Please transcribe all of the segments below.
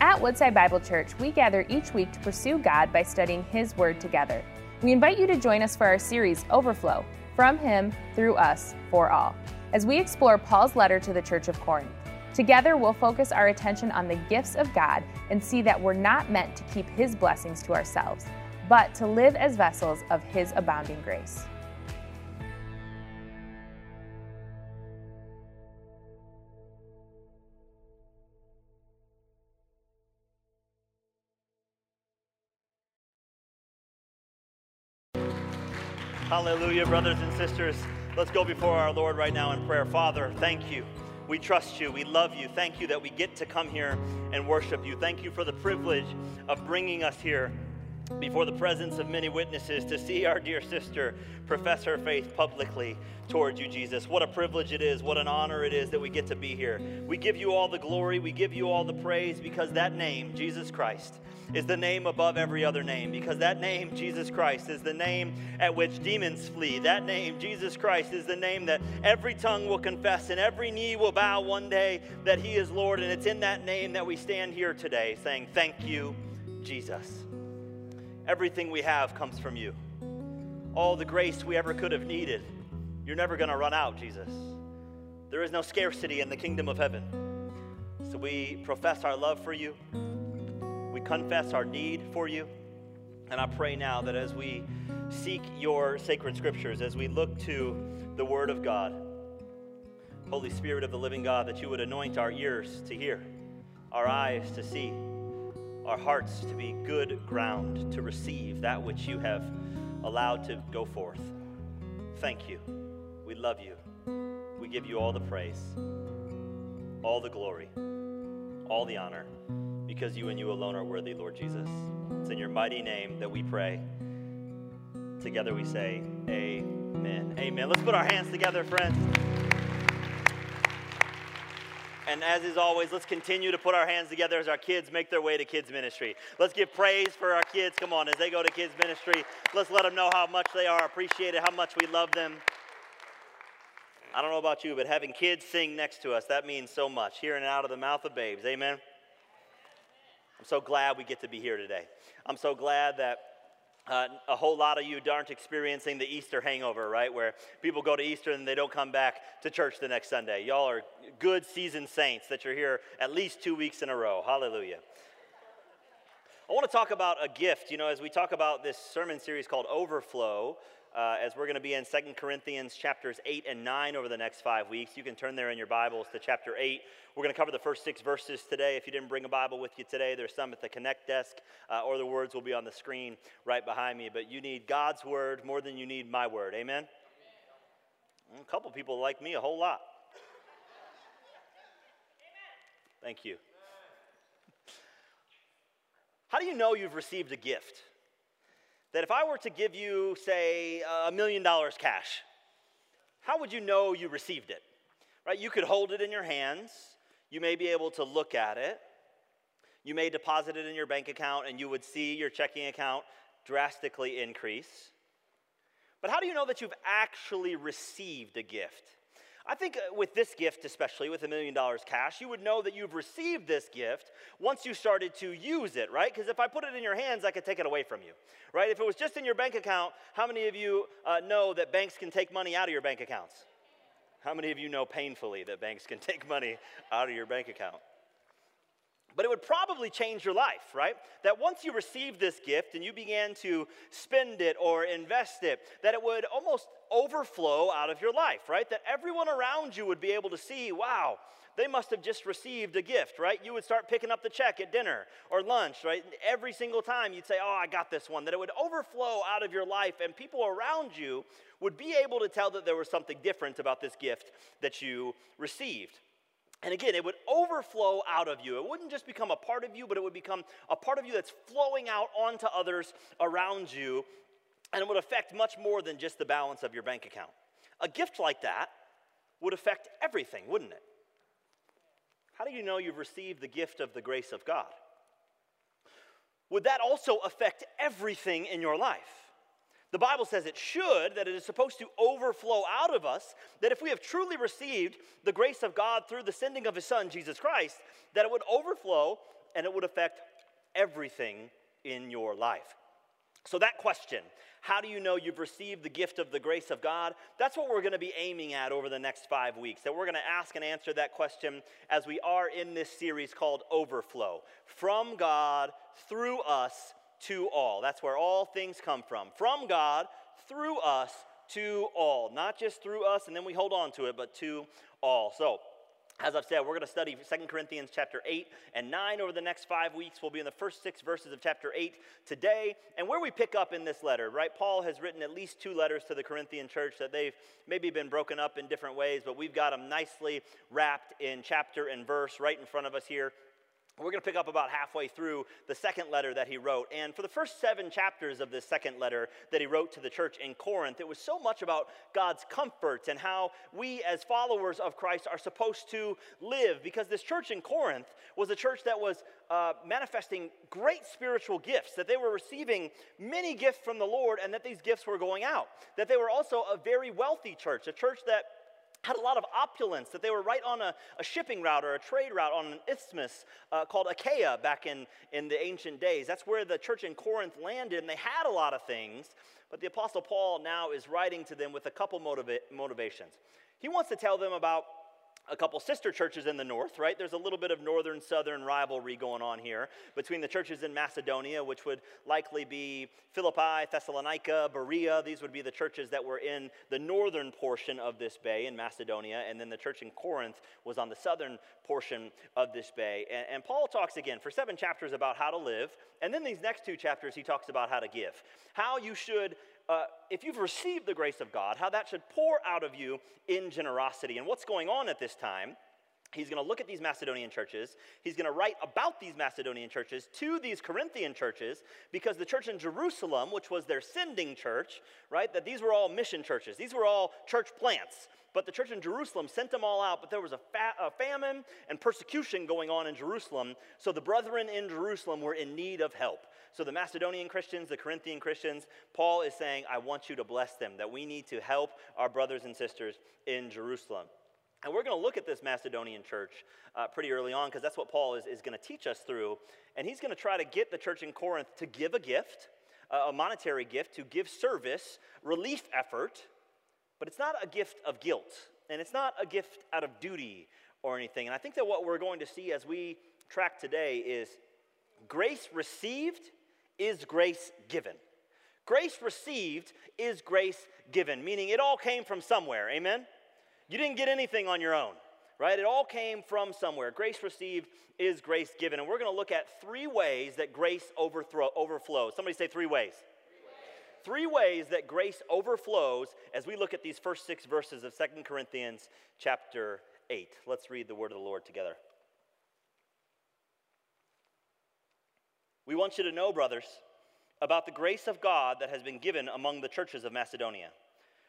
At Woodside Bible Church, we gather each week to pursue God by studying His Word together. We invite you to join us for our series, Overflow From Him, Through Us, For All, as we explore Paul's letter to the Church of Corinth. Together, we'll focus our attention on the gifts of God and see that we're not meant to keep His blessings to ourselves, but to live as vessels of His abounding grace. Hallelujah, brothers and sisters. Let's go before our Lord right now in prayer. Father, thank you. We trust you. We love you. Thank you that we get to come here and worship you. Thank you for the privilege of bringing us here before the presence of many witnesses to see our dear sister profess her faith publicly towards you, Jesus. What a privilege it is. What an honor it is that we get to be here. We give you all the glory. We give you all the praise because that name, Jesus Christ, is the name above every other name because that name, Jesus Christ, is the name at which demons flee. That name, Jesus Christ, is the name that every tongue will confess and every knee will bow one day that He is Lord. And it's in that name that we stand here today saying, Thank you, Jesus. Everything we have comes from you. All the grace we ever could have needed, you're never going to run out, Jesus. There is no scarcity in the kingdom of heaven. So we profess our love for you. We confess our need for you. And I pray now that as we seek your sacred scriptures, as we look to the Word of God, Holy Spirit of the living God, that you would anoint our ears to hear, our eyes to see, our hearts to be good ground to receive that which you have allowed to go forth. Thank you. We love you. We give you all the praise, all the glory, all the honor because you and you alone are worthy, Lord Jesus. It's in your mighty name that we pray. Together we say, Amen. Amen. Let's put our hands together, friends. And as is always, let's continue to put our hands together as our kids make their way to kids' ministry. Let's give praise for our kids. Come on, as they go to kids' ministry, let's let them know how much they are appreciated, how much we love them. I don't know about you, but having kids sing next to us, that means so much. Hearing out of the mouth of babes. Amen. I'm so glad we get to be here today. I'm so glad that uh, a whole lot of you aren't experiencing the Easter hangover, right? Where people go to Easter and they don't come back to church the next Sunday. Y'all are good seasoned saints that you're here at least two weeks in a row. Hallelujah. I want to talk about a gift. You know, as we talk about this sermon series called Overflow, uh, as we're going to be in Second Corinthians chapters 8 and 9 over the next five weeks. You can turn there in your Bibles to chapter 8. We're going to cover the first six verses today. If you didn't bring a Bible with you today, there's some at the Connect desk, uh, or the words will be on the screen right behind me. But you need God's word more than you need my word. Amen? Amen. A couple people like me a whole lot. Thank you. How do you know you've received a gift? That if I were to give you, say, a million dollars cash, how would you know you received it? Right? You could hold it in your hands. You may be able to look at it. You may deposit it in your bank account and you would see your checking account drastically increase. But how do you know that you've actually received a gift? I think uh, with this gift, especially with a million dollars cash, you would know that you've received this gift once you started to use it, right? Because if I put it in your hands, I could take it away from you, right? If it was just in your bank account, how many of you uh, know that banks can take money out of your bank accounts? How many of you know painfully that banks can take money out of your bank account? But it would probably change your life, right? That once you received this gift and you began to spend it or invest it, that it would almost overflow out of your life, right? That everyone around you would be able to see, wow, they must have just received a gift, right? You would start picking up the check at dinner or lunch, right? Every single time you'd say, oh, I got this one. That it would overflow out of your life and people around you would be able to tell that there was something different about this gift that you received. And again, it would overflow out of you. It wouldn't just become a part of you, but it would become a part of you that's flowing out onto others around you. And it would affect much more than just the balance of your bank account. A gift like that would affect everything, wouldn't it? How do you know you've received the gift of the grace of God? Would that also affect everything in your life? The Bible says it should, that it is supposed to overflow out of us, that if we have truly received the grace of God through the sending of His Son, Jesus Christ, that it would overflow and it would affect everything in your life. So, that question, how do you know you've received the gift of the grace of God? That's what we're going to be aiming at over the next five weeks. That we're going to ask and answer that question as we are in this series called Overflow From God, through us, to all. That's where all things come from. From God, through us, to all. Not just through us and then we hold on to it, but to all. So, as I've said, we're going to study 2 Corinthians chapter 8 and 9 over the next five weeks. We'll be in the first six verses of chapter 8 today. And where we pick up in this letter, right? Paul has written at least two letters to the Corinthian church that they've maybe been broken up in different ways, but we've got them nicely wrapped in chapter and verse right in front of us here. We're going to pick up about halfway through the second letter that he wrote. And for the first seven chapters of this second letter that he wrote to the church in Corinth, it was so much about God's comforts and how we, as followers of Christ, are supposed to live. Because this church in Corinth was a church that was uh, manifesting great spiritual gifts, that they were receiving many gifts from the Lord, and that these gifts were going out. That they were also a very wealthy church, a church that had a lot of opulence, that they were right on a, a shipping route or a trade route on an isthmus uh, called Achaia back in, in the ancient days. That's where the church in Corinth landed, and they had a lot of things. But the Apostle Paul now is writing to them with a couple motiva- motivations. He wants to tell them about a couple sister churches in the north, right? There's a little bit of northern southern rivalry going on here between the churches in Macedonia, which would likely be Philippi, Thessalonica, Berea. These would be the churches that were in the northern portion of this bay in Macedonia, and then the church in Corinth was on the southern portion of this bay. And, and Paul talks again for seven chapters about how to live, and then these next two chapters he talks about how to give, how you should uh, if you've received the grace of God, how that should pour out of you in generosity. And what's going on at this time? He's going to look at these Macedonian churches. He's going to write about these Macedonian churches to these Corinthian churches because the church in Jerusalem, which was their sending church, right, that these were all mission churches. These were all church plants. But the church in Jerusalem sent them all out, but there was a, fa- a famine and persecution going on in Jerusalem. So the brethren in Jerusalem were in need of help. So, the Macedonian Christians, the Corinthian Christians, Paul is saying, I want you to bless them, that we need to help our brothers and sisters in Jerusalem. And we're going to look at this Macedonian church uh, pretty early on because that's what Paul is, is going to teach us through. And he's going to try to get the church in Corinth to give a gift, uh, a monetary gift, to give service, relief effort, but it's not a gift of guilt. And it's not a gift out of duty or anything. And I think that what we're going to see as we track today is grace received is grace given. Grace received is grace given, meaning it all came from somewhere. Amen? You didn't get anything on your own, right? It all came from somewhere. Grace received is grace given. And we're going to look at three ways that grace overthrow, overflows. Somebody say three ways. Three ways that grace overflows as we look at these first six verses of Second Corinthians chapter 8. Let's read the word of the Lord together. We want you to know, brothers, about the grace of God that has been given among the churches of Macedonia.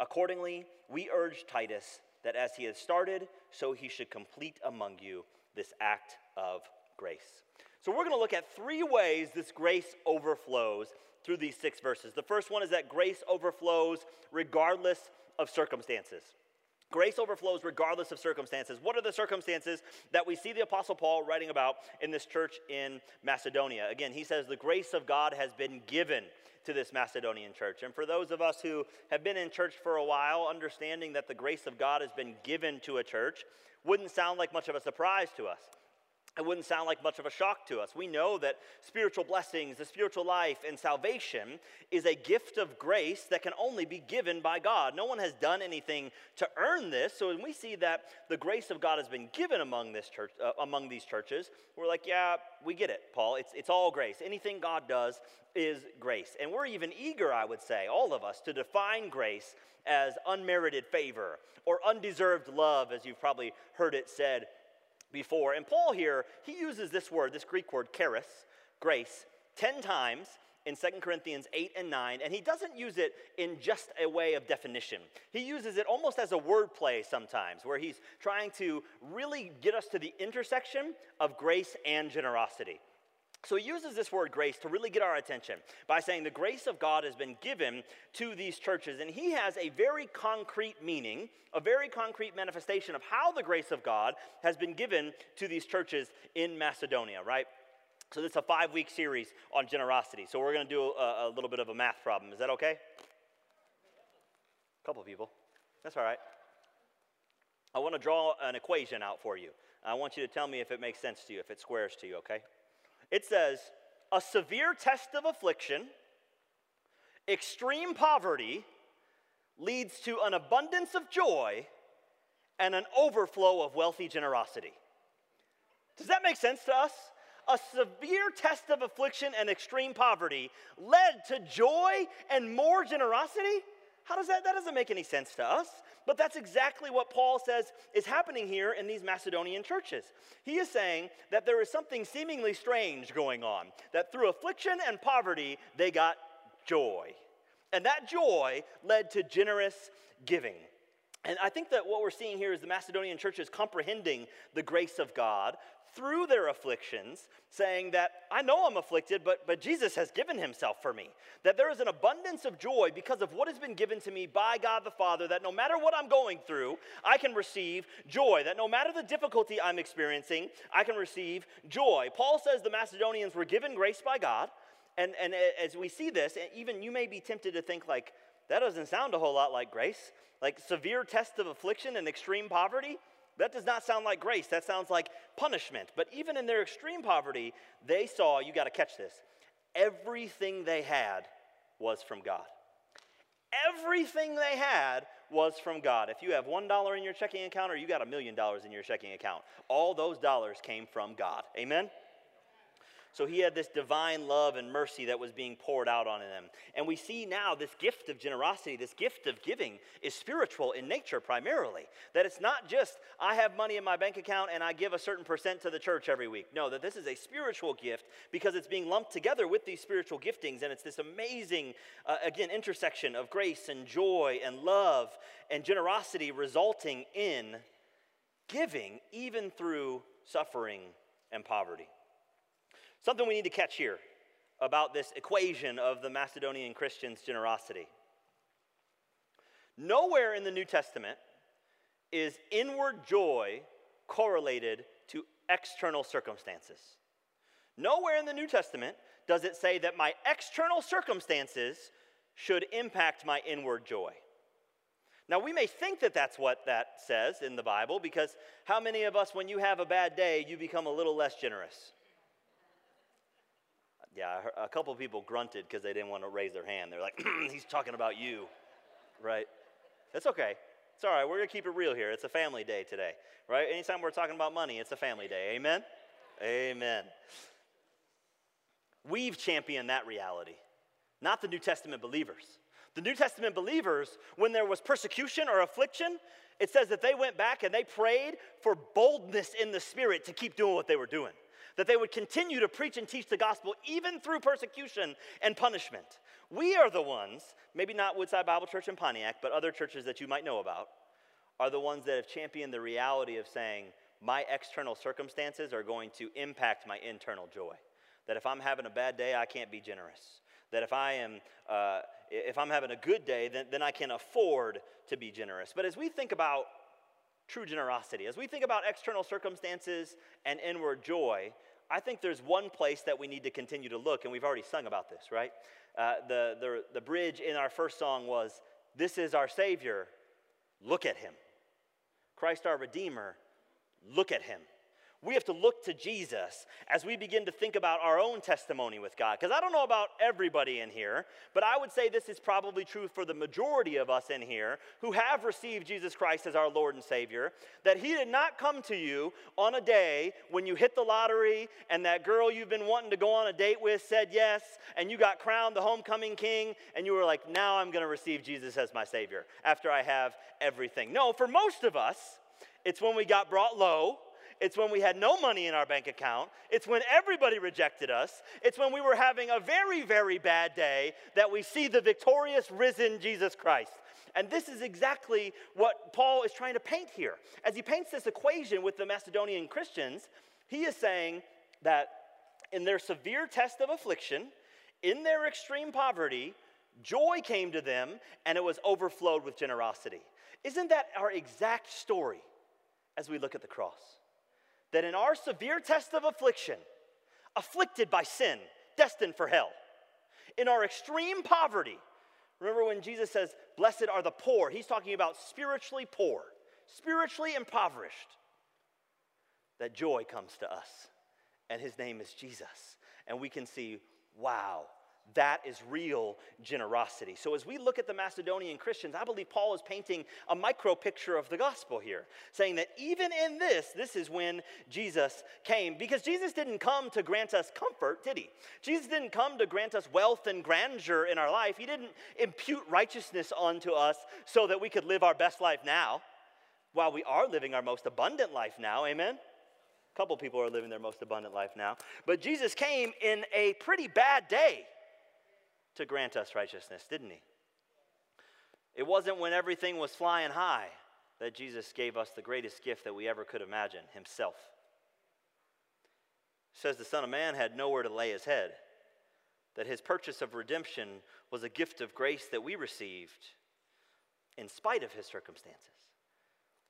Accordingly, we urge Titus that as he has started, so he should complete among you this act of grace. So, we're going to look at three ways this grace overflows through these six verses. The first one is that grace overflows regardless of circumstances. Grace overflows regardless of circumstances. What are the circumstances that we see the Apostle Paul writing about in this church in Macedonia? Again, he says the grace of God has been given to this Macedonian church. And for those of us who have been in church for a while, understanding that the grace of God has been given to a church wouldn't sound like much of a surprise to us it wouldn't sound like much of a shock to us. We know that spiritual blessings, the spiritual life, and salvation is a gift of grace that can only be given by God. No one has done anything to earn this. So when we see that the grace of God has been given among this church, uh, among these churches, we're like, yeah, we get it, Paul. It's it's all grace. Anything God does is grace, and we're even eager, I would say, all of us, to define grace as unmerited favor or undeserved love, as you've probably heard it said before. And Paul here, he uses this word, this Greek word, charis, grace, 10 times in 2 Corinthians 8 and 9, and he doesn't use it in just a way of definition. He uses it almost as a wordplay sometimes, where he's trying to really get us to the intersection of grace and generosity. So he uses this word grace to really get our attention by saying the grace of God has been given to these churches. And he has a very concrete meaning, a very concrete manifestation of how the grace of God has been given to these churches in Macedonia, right? So this is a five week series on generosity. So we're going to do a, a, little bit of a math problem. Is that okay? A couple people. That's all right. I want to draw an equation out for you. I want you to tell me if it makes sense to you, if it squares to you, okay? It says, a severe test of affliction, extreme poverty, leads to an abundance of joy and an overflow of wealthy generosity. Does that make sense to us? a severe test of affliction and extreme poverty led to joy and more generosity? How does that? That doesn't make any sense to us. But that's exactly what Paul says is happening here in these Macedonian churches. He is saying that there is something seemingly strange going on, that through affliction and poverty, they got joy. And that joy led to generous giving. And I think that what we're seeing here is the Macedonian churches comprehending the grace of God through their afflictions, saying that I know I'm afflicted, but, but Jesus has given himself for me. That there is an abundance of joy because of what has been given to me by God the Father, that no matter what I'm going through, I can receive joy. That no matter the difficulty I'm experiencing, I can receive joy. Paul says the Macedonians were given grace by God. And, and as we see this, even you may be tempted to think, like, that doesn't sound a whole lot like grace. Like severe test of affliction and extreme poverty. That does not sound like grace. That sounds like punishment. But even in their extreme poverty, they saw, you got to catch this, everything they had was from God. Everything they had was from God. If you have $1 in your checking account or you got a million dollars in your checking account, all those dollars came from God. Amen? So he had this divine love and mercy that was being poured out on him. And we see now this gift of generosity, this gift of giving is spiritual in nature primarily. That it's not just, I have money in my bank account and I give a certain percent to the church every week. No, that this is a spiritual gift because it's being lumped together with these spiritual giftings. And it's this amazing, uh, again, intersection of grace and joy and love and generosity resulting in giving even through suffering and poverty. Something we need to catch here about this equation of the Macedonian Christians' generosity. Nowhere in the New Testament is inward joy correlated to external circumstances. Nowhere in the New Testament does it say that my external circumstances should impact my inward joy. Now, we may think that that's what that says in the Bible because how many of us, when you have a bad day, you become a little less generous? Yeah, a couple of people grunted because they didn't want to raise their hand. They're like, he's talking about you, right? That's okay. It's all right. We're going to keep it real here. It's a family day today, right? Anytime we're talking about money, it's a family day. Amen? Amen. We've championed that reality, not the New Testament believers. The New Testament believers, when there was persecution or affliction, it says that they went back and they prayed for boldness in the spirit to keep doing what they were doing that they would continue to preach and teach the gospel even through persecution and punishment. We are the ones, maybe not Woodside Bible Church in Pontiac, but other churches that you might know about, are the ones that have championed the reality of saying, my external circumstances are going to impact my internal joy. That if I'm having a bad day, I can't be generous. That if I am, uh, if I'm having a good day, then, then I can afford to be generous. But as we think about true generosity. As we think about external circumstances and inward joy, I think there's one place that we need to continue to look, and we've already sung about this, right? Uh, the, the, the bridge in our first song was, This is our Savior, look at him. Christ our Redeemer, look at him we have to look to Jesus as we begin to think about our own testimony with God. Because I don't know about everybody in here, but I would say this is probably true for the majority of us in here who have received Jesus Christ as our Lord and Savior. That He did not come to you on a day when you hit the lottery and that girl you've been wanting to go on a date with said yes, and you got crowned the homecoming king, and you were like, now I'm going to receive Jesus as my Savior after I have everything. No, for most of us, it's when we got brought low It's when we had no money in our bank account. It's when everybody rejected us. It's when we were having a very, very bad day that we see the victorious, risen Jesus Christ. And this is exactly what Paul is trying to paint here. As he paints this equation with the Macedonian Christians, he is saying that in their severe test of affliction, in their extreme poverty, joy came to them and it was overflowed with generosity. Isn't that our exact story as we look at the cross? That in our severe test of affliction, afflicted by sin, destined for hell, in our extreme poverty, remember when Jesus says, Blessed are the poor, he's talking about spiritually poor, spiritually impoverished, that joy comes to us. And his name is Jesus. And we can see, wow, that is real generosity. So, as we look at the Macedonian Christians, I believe Paul is painting a micro picture of the gospel here, saying that even in this, this is when Jesus came. Because Jesus didn't come to grant us comfort, did he? Jesus didn't come to grant us wealth and grandeur in our life. He didn't impute righteousness onto us so that we could live our best life now, while we are living our most abundant life now. Amen? A couple people are living their most abundant life now. But Jesus came in a pretty bad day to grant us righteousness, didn't he? It wasn't when everything was flying high that Jesus gave us the greatest gift that we ever could imagine himself. It says the Son of Man had nowhere to lay his head, that his purchase of redemption was a gift of grace that we received in spite of his circumstances.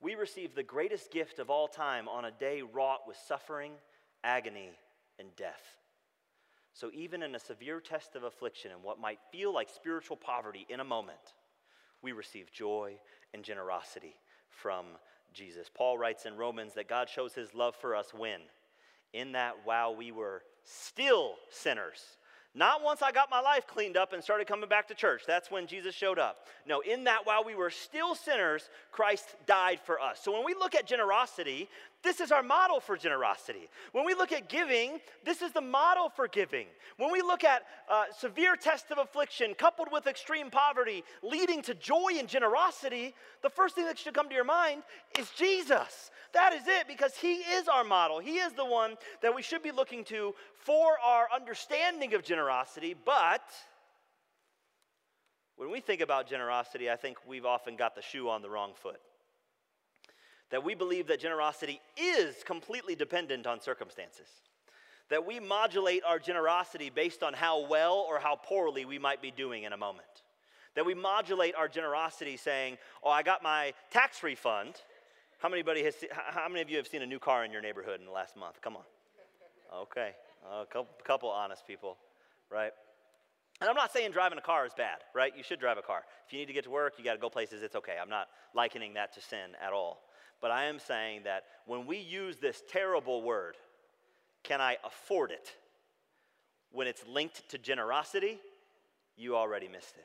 We received the greatest gift of all time on a day wrought with suffering, agony, and death. So, even in a severe test of affliction and what might feel like spiritual poverty in a moment, we receive joy and generosity from Jesus. Paul writes in Romans that God shows his love for us when? In that while we were still sinners, not once I got my life cleaned up and started coming back to church. That's when Jesus showed up. No, in that while we were still sinners, Christ died for us. So when we look at generosity, this is our model for generosity. When we look at giving, this is the model for giving. When we look at uh, severe tests of affliction coupled with extreme poverty leading to joy and generosity, the first thing that should come to your mind is Jesus. That is it because He is our model. He is the one that we should be looking to for our understanding of generosity. But when we think about generosity, I think we've often got the shoe on the wrong foot that we believe that generosity is completely dependent on circumstances. That we modulate our generosity based on how well or how poorly we might be doing in a moment. That we modulate our generosity saying, Oh, I got my tax refund. How many, has, how many of you have seen a new car in your neighborhood in the last month? Come on. Okay. Uh, a couple, couple honest people, right? And I'm not saying driving a car is bad, right? You should drive a car. If you need to get to work, you got to go places, it's okay. I'm not likening that to sin at all. But I am saying that when we use this terrible word, can I afford it? When it's linked to generosity, you already missed it.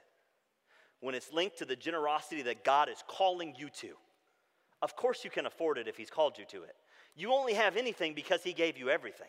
When it's linked to the generosity that God is calling you to, of course you can afford it if He's called you to it. You only have anything because He gave you everything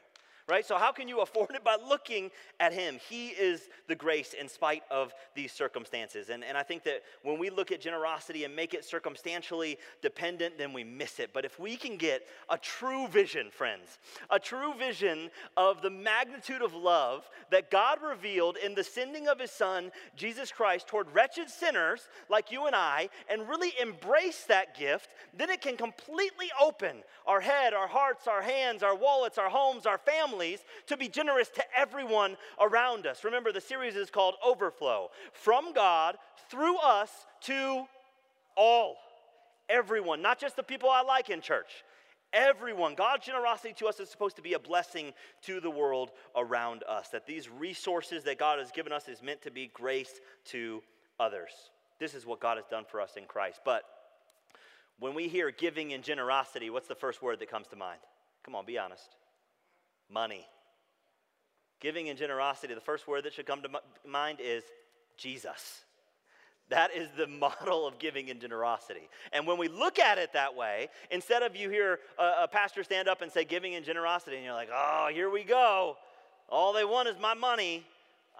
right? So, how can you afford it? By looking at Him. He is the grace in spite of these circumstances. And, and I think that when we look at generosity and make it circumstantially dependent, then we miss it. But if we can get a true vision, friends, a true vision of the magnitude of love that God revealed in the sending of His Son, Jesus Christ, toward wretched sinners like you and I, and really embrace that gift, then it can completely open our head, our hearts, our hands, our wallets, our homes, our families families to be generous to everyone around us. Remember, the series is called Overflow from God through us to all, everyone, not just the people I like in church. Everyone, God's generosity to us is supposed to be a blessing to the world around us. That these resources that God has given us is meant to be grace to others. This is what God has done for us in Christ. But when we hear giving and generosity, what's the first word that comes to mind? Come on, be honest money. Giving and generosity, the first word that should come to mind is Jesus. That is the model of giving and generosity. And when we look at it that way, instead of you hear a, a, pastor stand up and say giving and generosity, and you're like, oh, here we go. All they want is my money.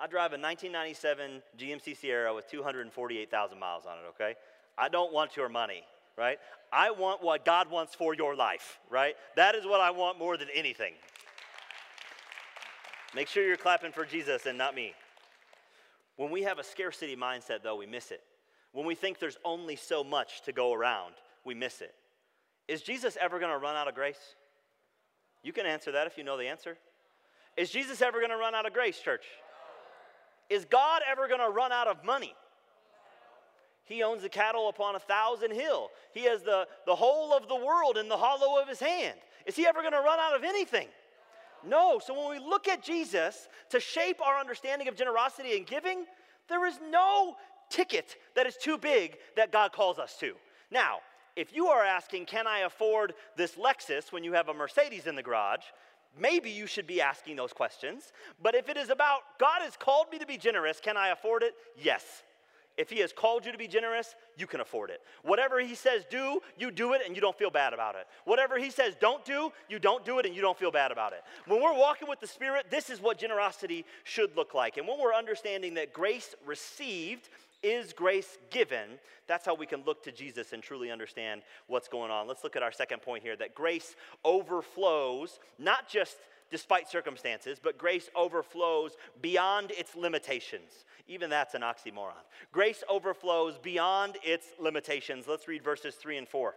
I drive a 1997 GMC Sierra with 248,000 miles on it, okay? I don't want your money. right? I want what God wants for your life, right? That is what I want more than anything. Make sure you're clapping for Jesus and not me. When we have a scarcity mindset, though, we miss it. When we think there's only so much to go around, we miss it. Is Jesus ever going to run out of grace? You can answer that if you know the answer. Is Jesus ever going to run out of grace, church? Is God ever going to run out of money? He owns the cattle upon a thousand hill. He has the, the whole of the world in the hollow of his hand. Is he ever going to run out of anything? No. So when we look at Jesus to shape our understanding of generosity and giving, there is no ticket that is too big that God calls us to. Now, if you are asking, can I afford this Lexus when you have a Mercedes in the garage? Maybe you should be asking those questions. But if it is about, God has called me to be generous, can I afford it? Yes. If He has called you to be generous, you can afford it. Whatever He says do, you do it and you don't feel bad about it. Whatever He says don't do, you don't do it and you don't feel bad about it. When we're walking with the Spirit, this is what generosity should look like. And when we're understanding that grace received is grace given? That's how we can look to Jesus and truly understand what's going on. Let's look at our second point here that grace overflows, not just despite circumstances, but grace overflows beyond its limitations. Even that's an oxymoron. Grace overflows beyond its limitations. Let's read verses 3 and 4.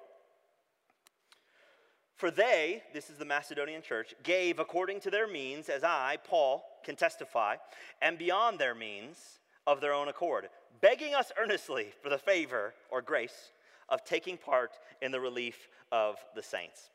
For they, this is the Macedonian church, gave according to their means, as I, Paul, can testify, and beyond their means of their own accord, begging us earnestly for the favor or grace of taking part in the relief of the saints.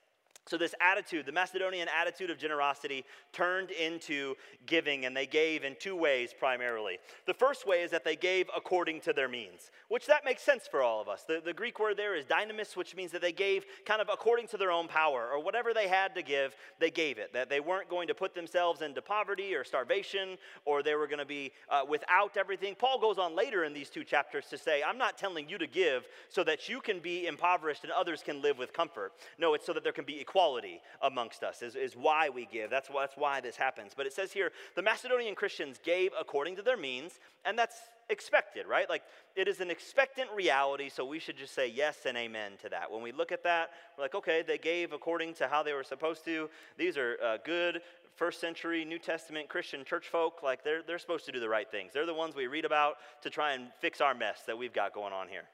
So, this attitude, the Macedonian attitude of generosity, turned into giving, and they gave in two ways primarily. The first way is that they gave according to their means, which that makes sense for all of us. The, the Greek word there is dynamis, which means that they gave kind of according to their own power, or whatever they had to give, they gave it. That they weren't going to put themselves into poverty or starvation, or they were going to be uh, without everything. Paul goes on later in these two chapters to say, I'm not telling you to give so that you can be impoverished and others can live with comfort. No, it's so that there can be equality equality amongst us, is, is why we give. That's, that's why this happens. But it says here the Macedonian Christians gave according to their means, and that's expected, right? Like it is an expectant reality, so we should just say yes and amen to that. When we look at that, we're like, okay, they gave according to how they were supposed to. These are uh, good first century New Testament Christian church folk. Like they're, they're supposed to do the right things. They're the ones we read about to try and fix our mess that we've got going on here.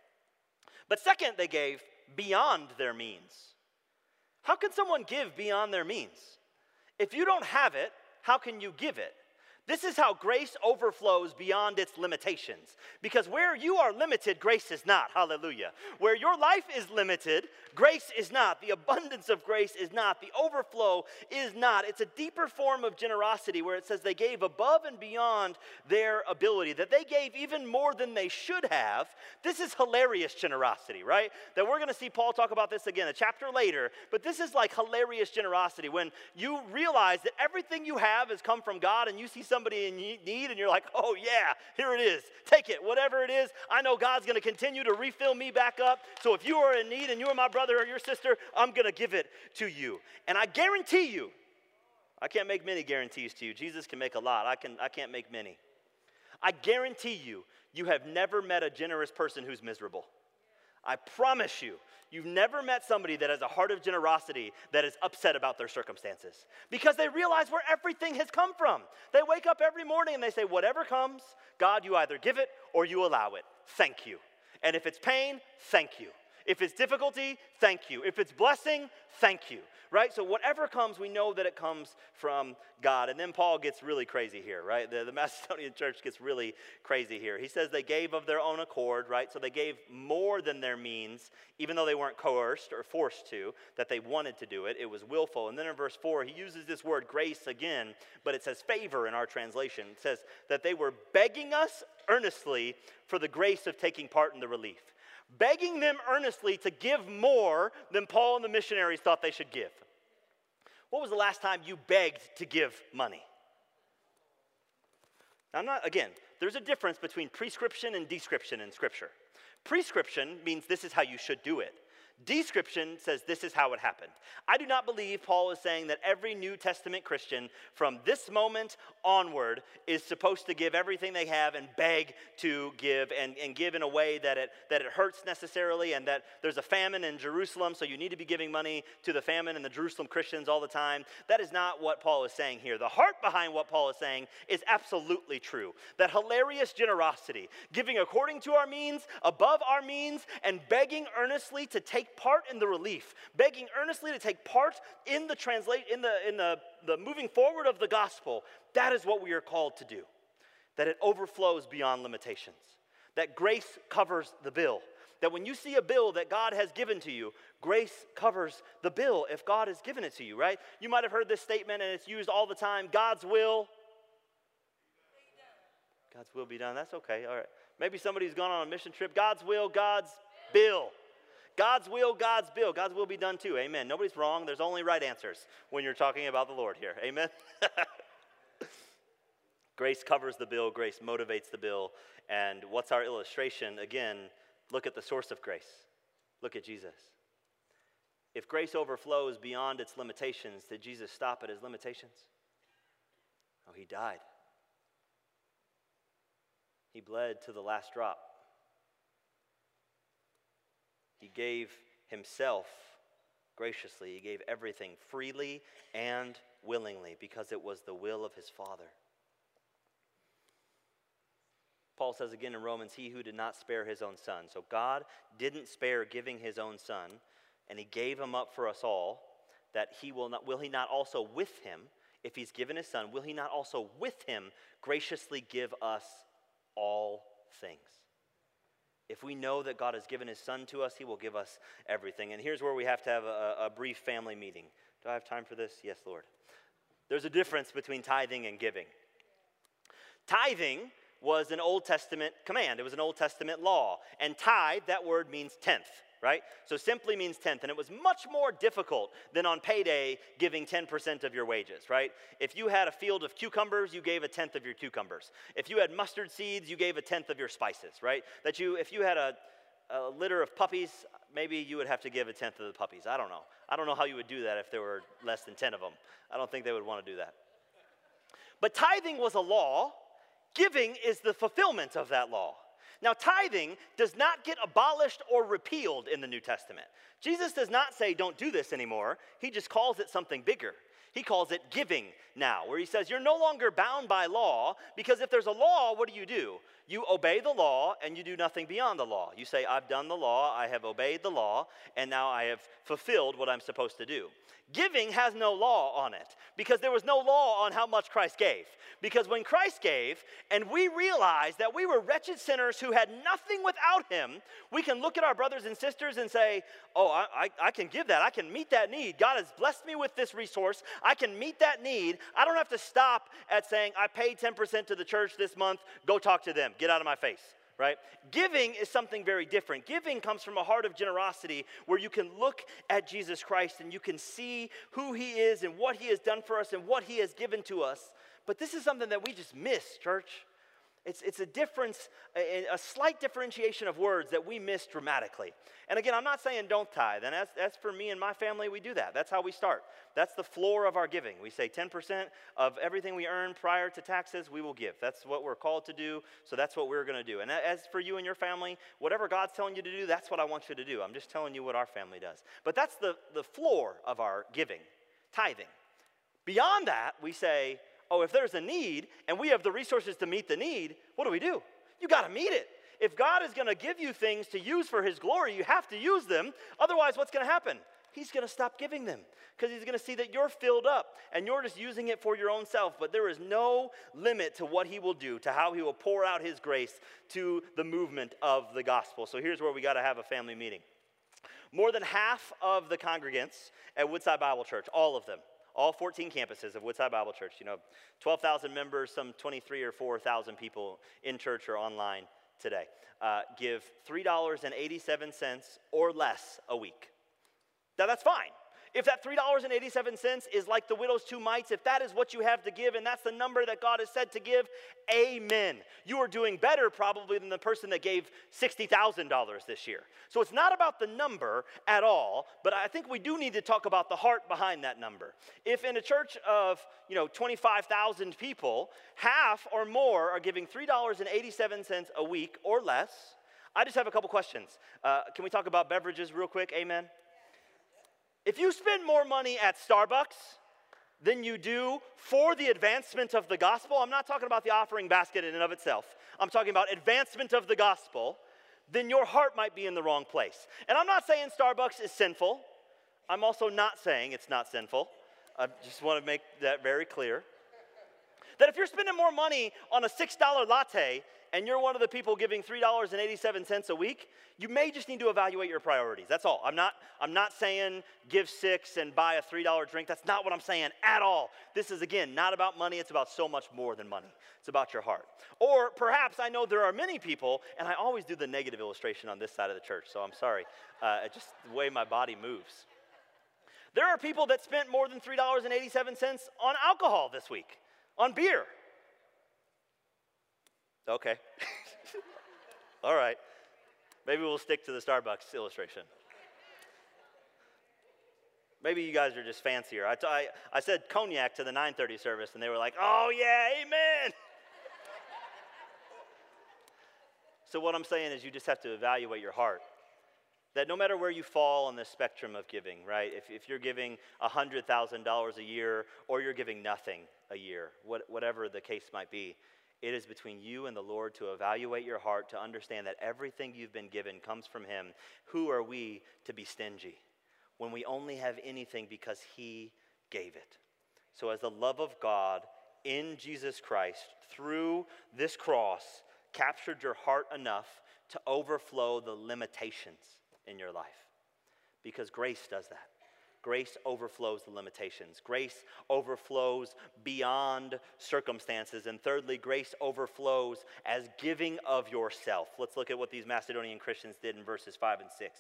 But second, they gave beyond their means. How can someone give beyond their means? If you don't have it, how can you give it? This is how grace overflows beyond its limitations. Because where you are limited, grace is not. Hallelujah. Where your life is limited, grace is not. The abundance of grace is not. The overflow is not. It's a deeper form of generosity where it says they gave above and beyond their ability, that they gave even more than they should have. This is hilarious generosity, right? That we're going to see Paul talk about this again a chapter later. But this is like hilarious generosity when you realize that everything you have has come from God and you see somebody in need and you're like, oh, yeah, here it is. Take it. Whatever it is, I know God's going to continue to refill me back up. So if you are in need and you are my brother or your sister, I'm going to give it to you. And I guarantee you, I can't make many guarantees to you. Jesus can make a lot. I, can, I can't make many. I guarantee you, you have never met a generous person who's miserable. I promise you, You've never met somebody that has a heart of generosity that is upset about their circumstances because they realize where everything has come from. They wake up every morning and they say, Whatever comes, God, you either give it or you allow it. Thank you. And if it's pain, thank you. If it's difficulty, thank you. If it's blessing, thank you right? So whatever comes, we know that it comes from God. And then Paul gets really crazy here, right? The, the Macedonian church gets really crazy here. He says they gave of their own accord, right? So they gave more than their means, even though they weren't coerced or forced to, that they wanted to do it. It was willful. And then in verse 4, he uses this word grace again, but it says favor in our translation. It says that they were begging us earnestly for the grace of taking part in the relief begging them earnestly to give more than Paul and the missionaries thought they should give. What was the last time you begged to give money? Now, I'm not, again, there's a difference between prescription and description in Scripture. Prescription means this is how you should do it. Description says this is how it happened. I do not believe Paul is saying that every New Testament Christian from this moment onward is supposed to give everything they have and beg to give and, and give in a way that it, that it hurts necessarily and that there's a famine in Jerusalem, so you need to be giving money to the famine and the Jerusalem Christians all the time. That is not what Paul is saying here. The heart behind what Paul is saying is absolutely true. That hilarious generosity, giving according to our means, above our means, and begging earnestly to take part in the relief, begging earnestly to take part in the translate in the in the, the moving forward of the gospel. That is what we are called to do. That it overflows beyond limitations. That grace covers the bill. That when you see a bill that God has given to you, grace covers the bill if God has given it to you, right? You might have heard this statement and it's used all the time God's will. God's will be done. That's okay. All right. Maybe somebody's gone on a mission trip. God's will, God's bill. God's will, God's bill. God's will be done too. Amen. Nobody's wrong. There's only right answers when you're talking about the Lord here. Amen. grace covers the bill, grace motivates the bill. And what's our illustration? Again, look at the source of grace. Look at Jesus. If grace overflows beyond its limitations, did Jesus stop at his limitations? Oh, he died. He bled to the last drop. He gave himself graciously, he gave everything freely and willingly because it was the will of his Father. Paul says again in Romans, He who did not spare his own son. So God didn't spare giving his own son, and he gave him up for us all, that he will not, will he not also with him, if he's given his son, will he not also with him graciously give us all things? If we know that God has given his son to us, he will give us everything. And here's where we have to have a, a, brief family meeting. Do I have time for this? Yes, Lord. There's a difference between tithing and giving. Tithing was an Old Testament command, it was an Old Testament law. And tithe, that word means tenth right? So simply means tenth. And it was much more difficult than on payday giving 10% of your wages, right? If you had a field of cucumbers, you gave a tenth of your cucumbers. If you had mustard seeds, you gave a tenth of your spices, right? That you, if you had a, a litter of puppies, maybe you would have to give a tenth of the puppies. I don't know. I don't know how you would do that if there were less than 10 of them. I don't think they would want to do that. But tithing was a law, giving is the fulfillment of that law. Now, tithing does not get abolished or repealed in the New Testament. Jesus does not say, don't do this anymore. He just calls it something bigger. He calls it giving now, where he says, You're no longer bound by law, because if there's a law, what do you do? You obey the law and you do nothing beyond the law. You say, I've done the law, I have obeyed the law, and now I have fulfilled what I'm supposed to do. Giving has no law on it because there was no law on how much Christ gave. Because when Christ gave and we realized that we were wretched sinners who had nothing without Him, we can look at our brothers and sisters and say, Oh, I, I, I, can give that. I can meet that need. God has blessed me with this resource. I can meet that need. I don't have to stop at saying, I paid 10% to the church this month. Go talk to them. Get out of my face right? Giving is something very different. Giving comes from a heart of generosity where you can look at Jesus Christ and you can see who he is and what he has done for us and what he has given to us. But this is something that we just miss, church. It's, it's a difference, a, a, slight differentiation of words that we miss dramatically. And again, I'm not saying don't tithe. And that's, that's for me and my family, we do that. That's how we start. That's the floor of our giving. We say 10% of everything we earn prior to taxes, we will give. That's what we're called to do. So that's what we're going to do. And as for you and your family, whatever God's telling you to do, that's what I want you to do. I'm just telling you what our family does. But that's the, the floor of our giving, tithing. Beyond that, we say, oh, if there's a need and we have the resources to meet the need, what do we do? You got to meet it. If God is going to give you things to use for His glory, you have to use them. Otherwise, what's going to happen? He's going to stop giving them because He's going to see that you're filled up and you're just using it for your own self. But there is no limit to what He will do, to how He will pour out His grace to the movement of the gospel. So here's where we got to have a family meeting. More than half of the congregants at Woodside Bible Church, all of them, all 14 campuses of Woodside Bible Church. You know, 12,000 members, some 23 or 4,000 people in church or online today. Uh, give $3.87 or less a week. Now, that's fine. If that $3.87 is like the widow's two mites, if that is what you have to give and that's the number that God has said to give, amen. You are doing better probably than the person that gave $60,000 this year. So it's not about the number at all, but I think we do need to talk about the heart behind that number. If in a church of, you know, 25,000 people, half or more are giving $3.87 a week or less, I just have a couple questions. Uh, can we talk about beverages real quick? Amen. If you spend more money at Starbucks than you do for the advancement of the gospel, I'm not talking about the offering basket in and of itself, I'm talking about advancement of the gospel, then your heart might be in the wrong place. And I'm not saying Starbucks is sinful. I'm also not saying it's not sinful. I just want to make that very clear. That if you're spending more money on a $6 latte and you're one of the people giving $3.87 a week, you may just need to evaluate your priorities. That's all. I'm not, I'm not saying give six and buy a $3 drink. That's not what I'm saying at all. This is, again, not about money. It's about so much more than money. It's about your heart. Or perhaps I know there are many people, and I always do the negative illustration on this side of the church, so I'm sorry. Uh, just the way my body moves. There are people that spent more than $3.87 on alcohol this week, on beer. Okay. All right. Maybe we'll stick to the Starbucks illustration. Maybe you guys are just fancier. I, t- I, I said cognac to the 930 service, and they were like, oh, yeah, amen. so, what I'm saying is, you just have to evaluate your heart. That no matter where you fall on the spectrum of giving, right? If, if you're giving $100,000 a year or you're giving nothing a year, what, whatever the case might be, it is between you and the Lord to evaluate your heart, to understand that everything you've been given comes from Him. Who are we to be stingy when we only have anything because He gave it? So, as the love of God in Jesus Christ through this cross captured your heart enough to overflow the limitations in your life, because grace does that. Grace overflows the limitations. Grace overflows beyond circumstances. And thirdly, grace overflows as giving of yourself. Let's look at what these Macedonian Christians did in verses 5 and 6.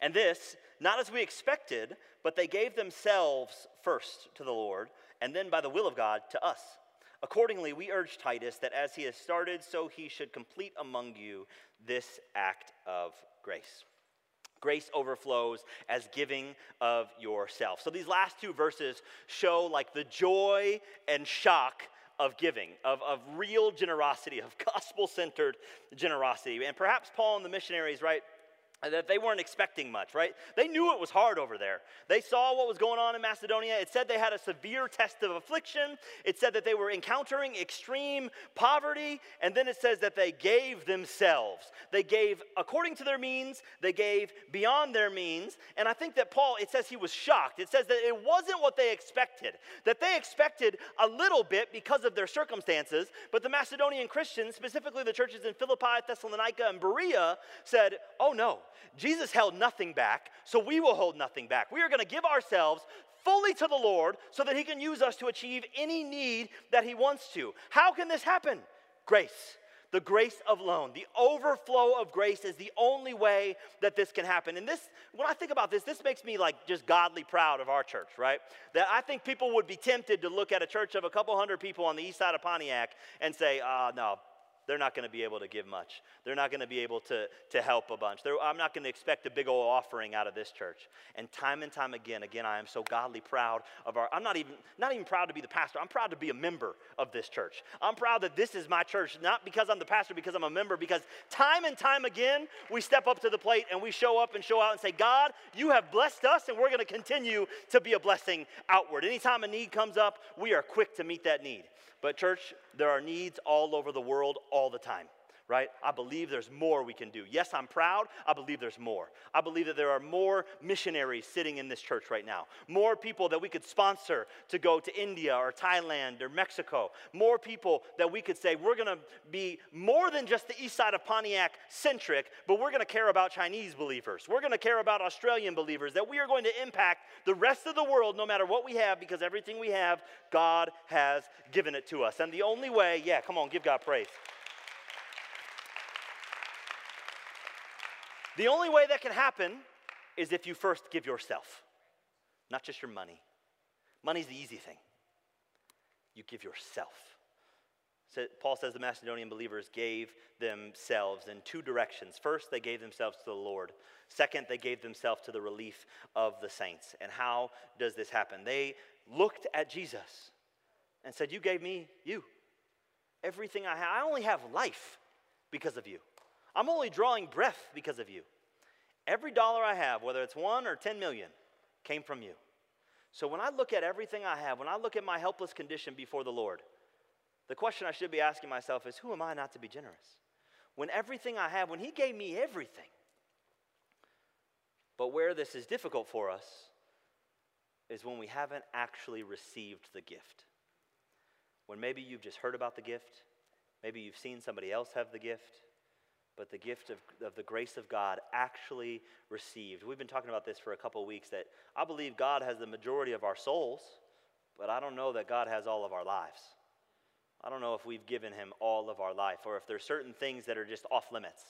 And this, not as we expected, but they gave themselves first to the Lord, and then by the will of God to us. Accordingly, we urge Titus that as he has started, so he should complete among you this act of grace. Grace overflows as giving of yourself. So these last two verses show like the joy and shock of giving, of, of real generosity, of gospel centered generosity. And perhaps Paul and the missionaries, right, that they weren't expecting much, right? They knew it was hard over there. They saw what was going on in Macedonia. It said they had a severe test of affliction. It said that they were encountering extreme poverty. And then it says that they gave themselves. They gave according to their means, they gave beyond their means. And I think that Paul, it says he was shocked. It says that it wasn't what they expected, that they expected a little bit because of their circumstances. But the Macedonian Christians, specifically the churches in Philippi, Thessalonica, and Berea, said, oh no. Jesus held nothing back, so we will hold nothing back. We are going to give ourselves fully to the Lord so that He can use us to achieve any need that He wants to. How can this happen? Grace. The grace of loan, the overflow of grace is the only way that this can happen. And this, when I think about this, this makes me like just godly proud of our church, right? That I think people would be tempted to look at a church of a couple hundred people on the east side of Pontiac and say, uh, no, they're not going to be able to give much. They're not going to be able to, to help a bunch. They're, I'm not going to expect a big old offering out of this church. And time and time again, again, I am so godly proud of our, I'm not even, not even proud to be the pastor. I'm proud to be a member of this church. I'm proud that this is my church, not because I'm the pastor, because I'm a member, because time and time again, we step up to the plate and we show up and show out and say, God, you have blessed us and we're going to continue to be a blessing outward. Anytime a need comes up, we are quick to meet that need. But, church, there are needs all over the world all the time right? I believe there's more we can do. Yes, I'm proud. I believe there's more. I believe that there are more missionaries sitting in this church right now, more people that we could sponsor to go to India or Thailand or Mexico, more people that we could say we're going to be more than just the east side of Pontiac centric, but we're going to care about Chinese believers. We're going to care about Australian believers, that we are going to impact the rest of the world no matter what we have because everything we have, God has given it to us. And the only way, yeah, come on, give God praise. The only way that can happen is if you first give yourself. not just your money. Money's the easy thing. You give yourself. So Paul says the Macedonian believers gave themselves in two directions. First, they gave themselves to the Lord. Second, they gave themselves to the relief of the saints. And how does this happen? They looked at Jesus and said, You gave me you. Everything I have, I only have life because of you. I'm only drawing breath because of you. Every dollar I have, whether it's one or 10 million, came from you. So when I look at everything I have, when I look at my helpless condition before the Lord, the question I should be asking myself is who am I not to be generous? When everything I have, when He gave me everything. But where this is difficult for us is when we haven't actually received the gift. When maybe you've just heard about the gift, maybe you've seen somebody else have the gift, but the gift of, of the grace of God actually received. We've been talking about this for a couple weeks that I believe God has the majority of our souls, but I don't know that God has all of our lives. I don't know if we've given him all of our life or if there's certain things that are just off limits.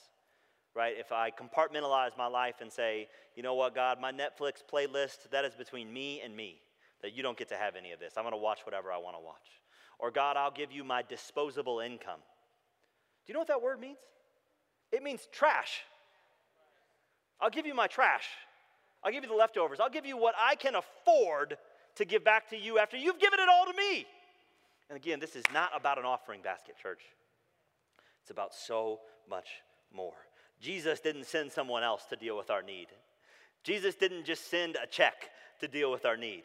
Right? If I compartmentalize my life and say, you know what, God, my Netflix playlist, that is between me and me, that you don't get to have any of this. I'm going to watch whatever I want to watch. Or, God, I'll give you my disposable income. Do you know what that word means? It means trash. I'll give you my trash. I'll give you the leftovers. I'll give you what I can afford to give back to you after you've given it all to me. And again, this is not about an offering basket, church. It's about so much more. Jesus didn't send someone else to deal with our need. Jesus didn't just send a check to deal with our need.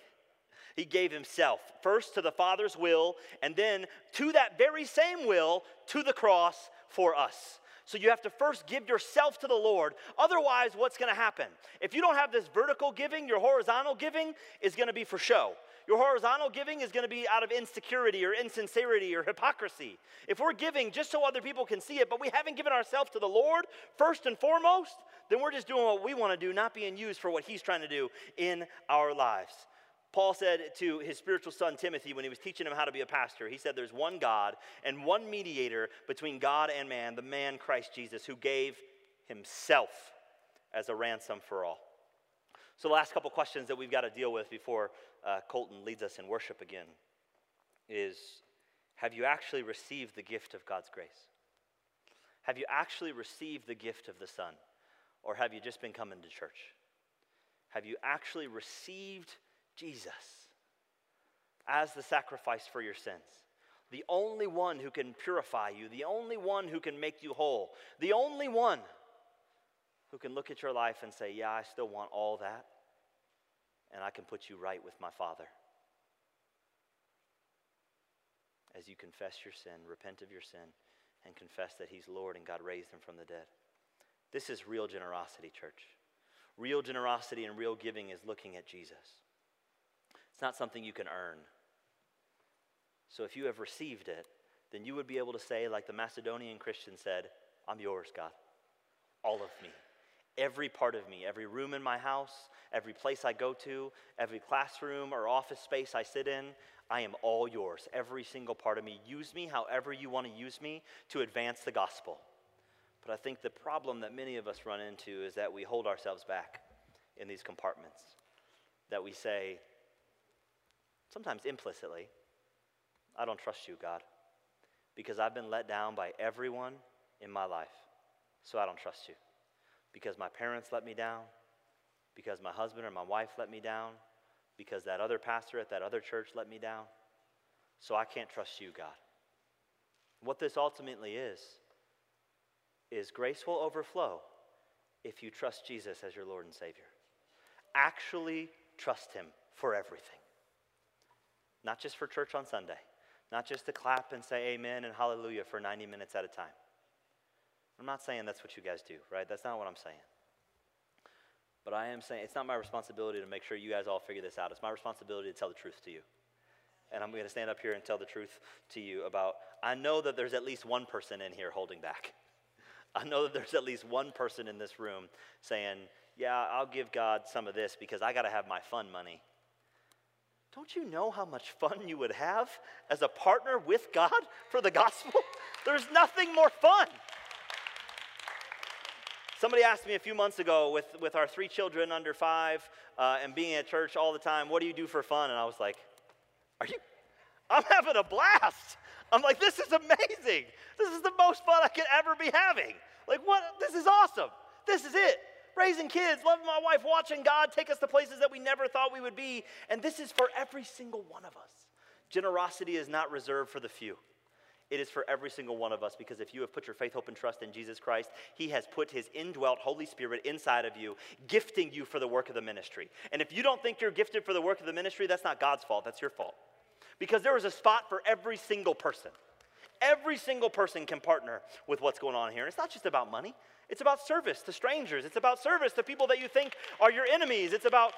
He gave himself first to the Father's will, and then to that very same will to the cross for us. So you have to first give yourself to the Lord. Otherwise, what's going to happen? If you don't have this vertical giving, your horizontal giving is going to be for show. Your horizontal giving is going to be out of insecurity or insincerity or hypocrisy. If we're giving just so other people can see it, but we haven't given ourselves to the Lord first and foremost, then we're just doing what we want to do, not being used for what He's trying to do in our lives. Paul said to his spiritual son Timothy when he was teaching him how to be a pastor, he said, There's one God and one mediator between God and man, the man Christ Jesus, who gave himself as a ransom for all. So, the last couple questions that we've got to deal with before uh, Colton leads us in worship again is Have you actually received the gift of God's grace? Have you actually received the gift of the Son? Or have you just been coming to church? Have you actually received Jesus as the sacrifice for your sins? The only one who can purify you, the only one who can make you whole, the only one who can look at your life and say, Yeah, I still want all that, and I can put you right with my Father. As you confess your sin, repent of your sin, and confess that He's Lord and God raised Him from the dead. This is real generosity, church. Real generosity and real giving is looking at Jesus. It's not something you can earn. So if you have received it, then you would be able to say, like the Macedonian Christian said, I'm yours, God. All of me. Every part of me, every room in my house, every place I go to, every classroom or office space I sit in, I am all yours. Every single part of me. Use me however you want to use me to advance the gospel. But I think the problem that many of us run into is that we hold ourselves back in these compartments. That we say, sometimes implicitly, I don't trust you, God, because I've been let down by everyone in my life. So I don't trust you. Because my parents let me down, because my husband or my wife let me down, because that other pastor at that other church let me down. So I can't trust you, God. What this ultimately is, is grace will overflow if you trust Jesus as your Lord and Savior. Actually trust Him for everything. Not just for church on Sunday, not just to clap and say amen and hallelujah for 90 minutes at a time. I'm not saying that's what you guys do, right? That's not what I'm saying. But I am saying it's not my responsibility to make sure you guys all figure this out. It's my responsibility to tell the truth to you. And I'm going to stand up here and tell the truth to you about I know that there's at least one person in here holding back. I know that there's at least one person in this room saying, Yeah, I'll give God some of this because I got to have my fun money. Don't you know how much fun you would have as a partner with God for the gospel? There's nothing more fun. Somebody asked me a few months ago with, with our three children under five uh, and being at church all the time, what do you do for fun? And I was like, Are you? I'm having a blast. I'm like, This is amazing. This is the most fun I could ever be having. Like, what? This is awesome. This is it. Raising kids, loving my wife, watching God take us to places that we never thought we would be. And this is for every single one of us. Generosity is not reserved for the few. It is for every single one of us because if you have put your faith, hope, and trust in Jesus Christ, He has put His indwelt Holy Spirit inside of you, gifting you for the work of the ministry. And if you don't think you're gifted for the work of the ministry, that's not God's fault, that's your fault. Because there is a spot for every single person. Every single person can partner with what's going on here. And it's not just about money, it's about service to strangers. It's about service to people that you think are your enemies. It's about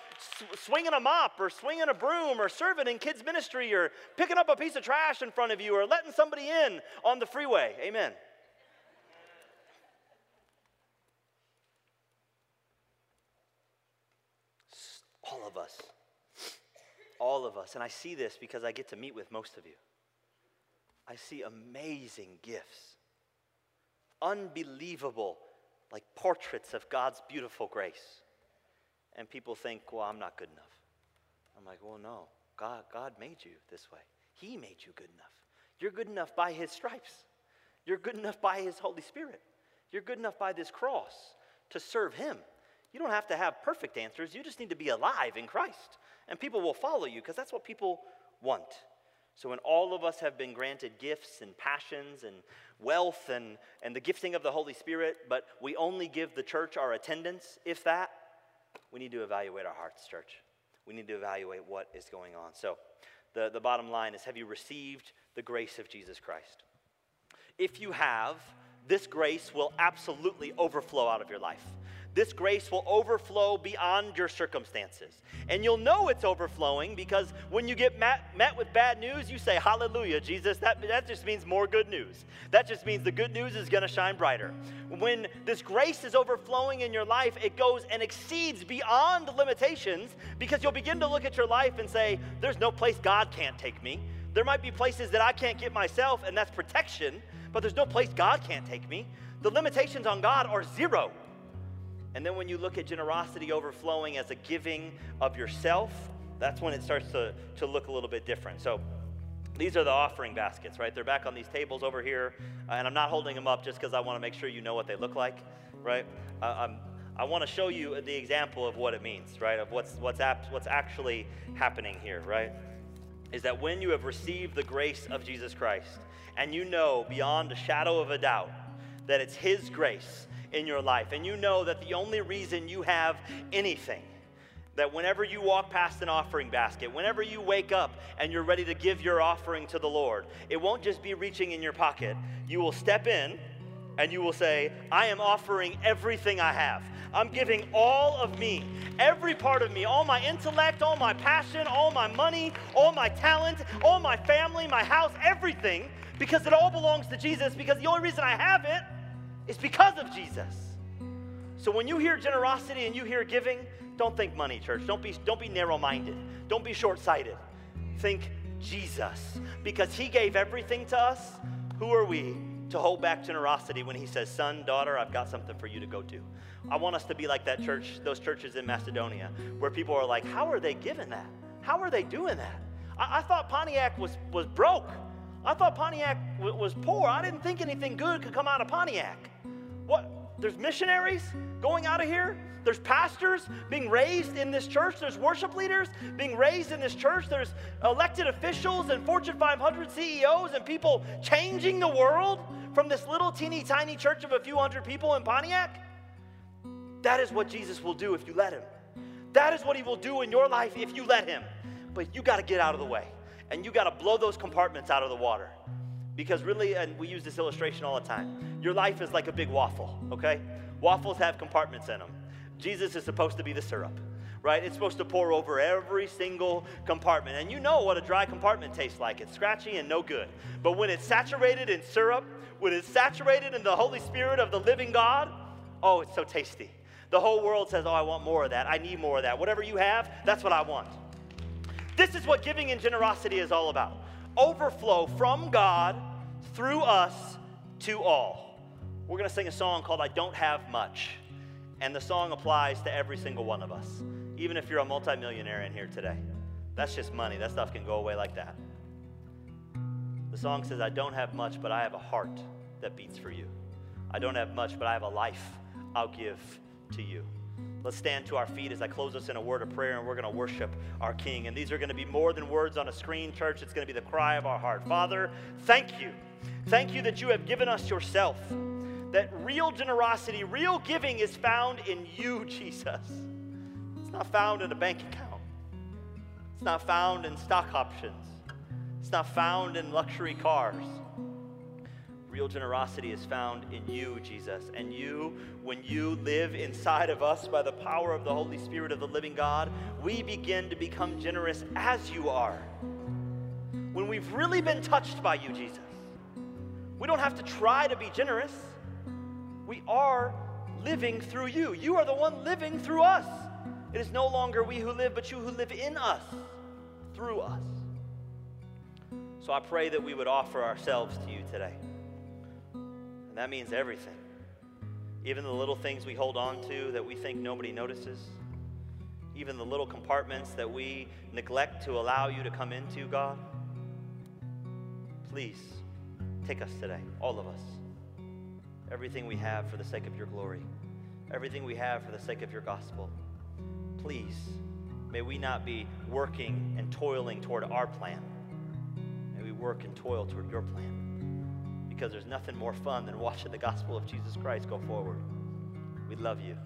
swinging a mop or swinging a broom or serving in kids' ministry or picking up a piece of trash in front of you or letting somebody in on the freeway. Amen. All of us. All of us. And I see this because I get to meet with most of you. I see amazing gifts, unbelievable like portraits of God's beautiful grace. And people think, well, I'm not good enough. I'm like, well, no. God, God made you this way. He made you good enough. You're good enough by His stripes. You're good enough by His Holy Spirit. You're good enough by this cross to serve Him. You don't have to have perfect answers. You just need to be alive in Christ. And people will follow you because that's what people want. So, when all of us have been granted gifts and passions and wealth and, and the gifting of the Holy Spirit, but we only give the church our attendance, if that, we need to evaluate our hearts, church. We need to evaluate what is going on. So, the, the bottom line is have you received the grace of Jesus Christ? If you have, this grace will absolutely overflow out of your life this grace will overflow beyond your circumstances. And you'll know it's overflowing because when you get met, met with bad news, you say, Hallelujah, Jesus. That, that just means more good news. That just means the good news is going to shine brighter. When this grace is overflowing in your life, it goes and exceeds beyond limitations because you'll begin to look at your life and say, There's no place God can't take me. There might be places that I can't get myself, and that's protection, but there's no place God can't take me. The limitations on God are zero. And then when you look at generosity overflowing as a giving of yourself, that's when it starts to, to look a little bit different. So these are the offering baskets, right? They're back on these tables over here. Uh, and I'm not holding them up just because I want to make sure you know what they look like, right? Uh, i want to show you the example of what it means, right? Of what's, what's, ap- what's actually happening here, right? Is that when you have received the grace of Jesus Christ and you know beyond a shadow of a doubt that it's His grace in your life. And you know that the only reason you have anything, that whenever you walk past an offering basket, whenever you wake up and you're ready to give your offering to the Lord, it won't just be reaching in your pocket. You will step in and you will say, I am offering everything I have. I'm giving all of me, every part of me, all my intellect, all my passion, all my money, all my talent, all my family, my house, everything, because it all belongs to Jesus, because the only reason I have it it's because of Jesus. So when you hear generosity and you hear giving, don't think money, church. Don't be, don't be narrow minded. Don't be short sighted. Think Jesus. Because he gave everything to us. Who are we to hold back generosity when he says, Son, daughter, I've got something for you to go do? I want us to be like that church, those churches in Macedonia, where people are like, How are they giving that? How are they doing that? I, I thought Pontiac was, was broke. I thought Pontiac w- was poor. I didn't think anything good could come out of Pontiac. What? There's missionaries going out of here. There's pastors being raised in this church. There's worship leaders being raised in this church. There's elected officials and Fortune 500 CEOs and people changing the world from this little teeny tiny church of a few hundred people in Pontiac. That is what Jesus will do if you let him. That is what he will do in your life if you let him. But you got to get out of the way and you got to blow those compartments out of the water. Because really, and we use this illustration all the time, your life is like a big waffle, okay? Waffles have compartments in them. Jesus is supposed to be the syrup, right? It's supposed to pour over every single compartment. And you know what a dry compartment tastes like it's scratchy and no good. But when it's saturated in syrup, when it's saturated in the Holy Spirit of the living God, oh, it's so tasty. The whole world says, oh, I want more of that. I need more of that. Whatever you have, that's what I want. This is what giving and generosity is all about overflow from God through us to all. we're going to sing a song called I Don't Have Much. And the song applies to every single one of us, even if you're a multimillionaire in here today. That's just money. That stuff can go away like that. The song says, I don't have much, but I have a heart that beats for you. I don't have much, but I have a life I'll give to you. Let's stand to our feet as I close us in a word of prayer, and we're going to worship our King. And these are going to be more than words on a screen, church. It's going to be the cry of our heart. Father, thank you. Thank you that you have given us yourself. That real generosity, real giving is found in you, Jesus. It's not found in a bank account, it's not found in stock options, it's not found in luxury cars. Real generosity is found in you, Jesus. And you, when you live inside of us by the power of the Holy Spirit of the living God, we begin to become generous as you are. When we've really been touched by you, Jesus, we don't have to try to be generous. We are living through you. You are the one living through us. It is no longer we who live, but you who live in us, through us. So I pray that we would offer ourselves to you today. And that means everything. Even the little things we hold on to that we think nobody notices. Even the little compartments that we neglect to allow you to come into, God. Please take us today, all of us. Everything we have for the sake of your glory, everything we have for the sake of your gospel. Please, may we not be working and toiling toward our plan. May we work and toil toward your plan because there's nothing more fun than watching the gospel of Jesus Christ go forward. We love you.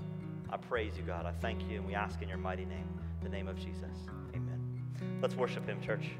I praise you, God. I thank you, and we ask in your mighty name, the name of Jesus. Amen. Let's worship him, church.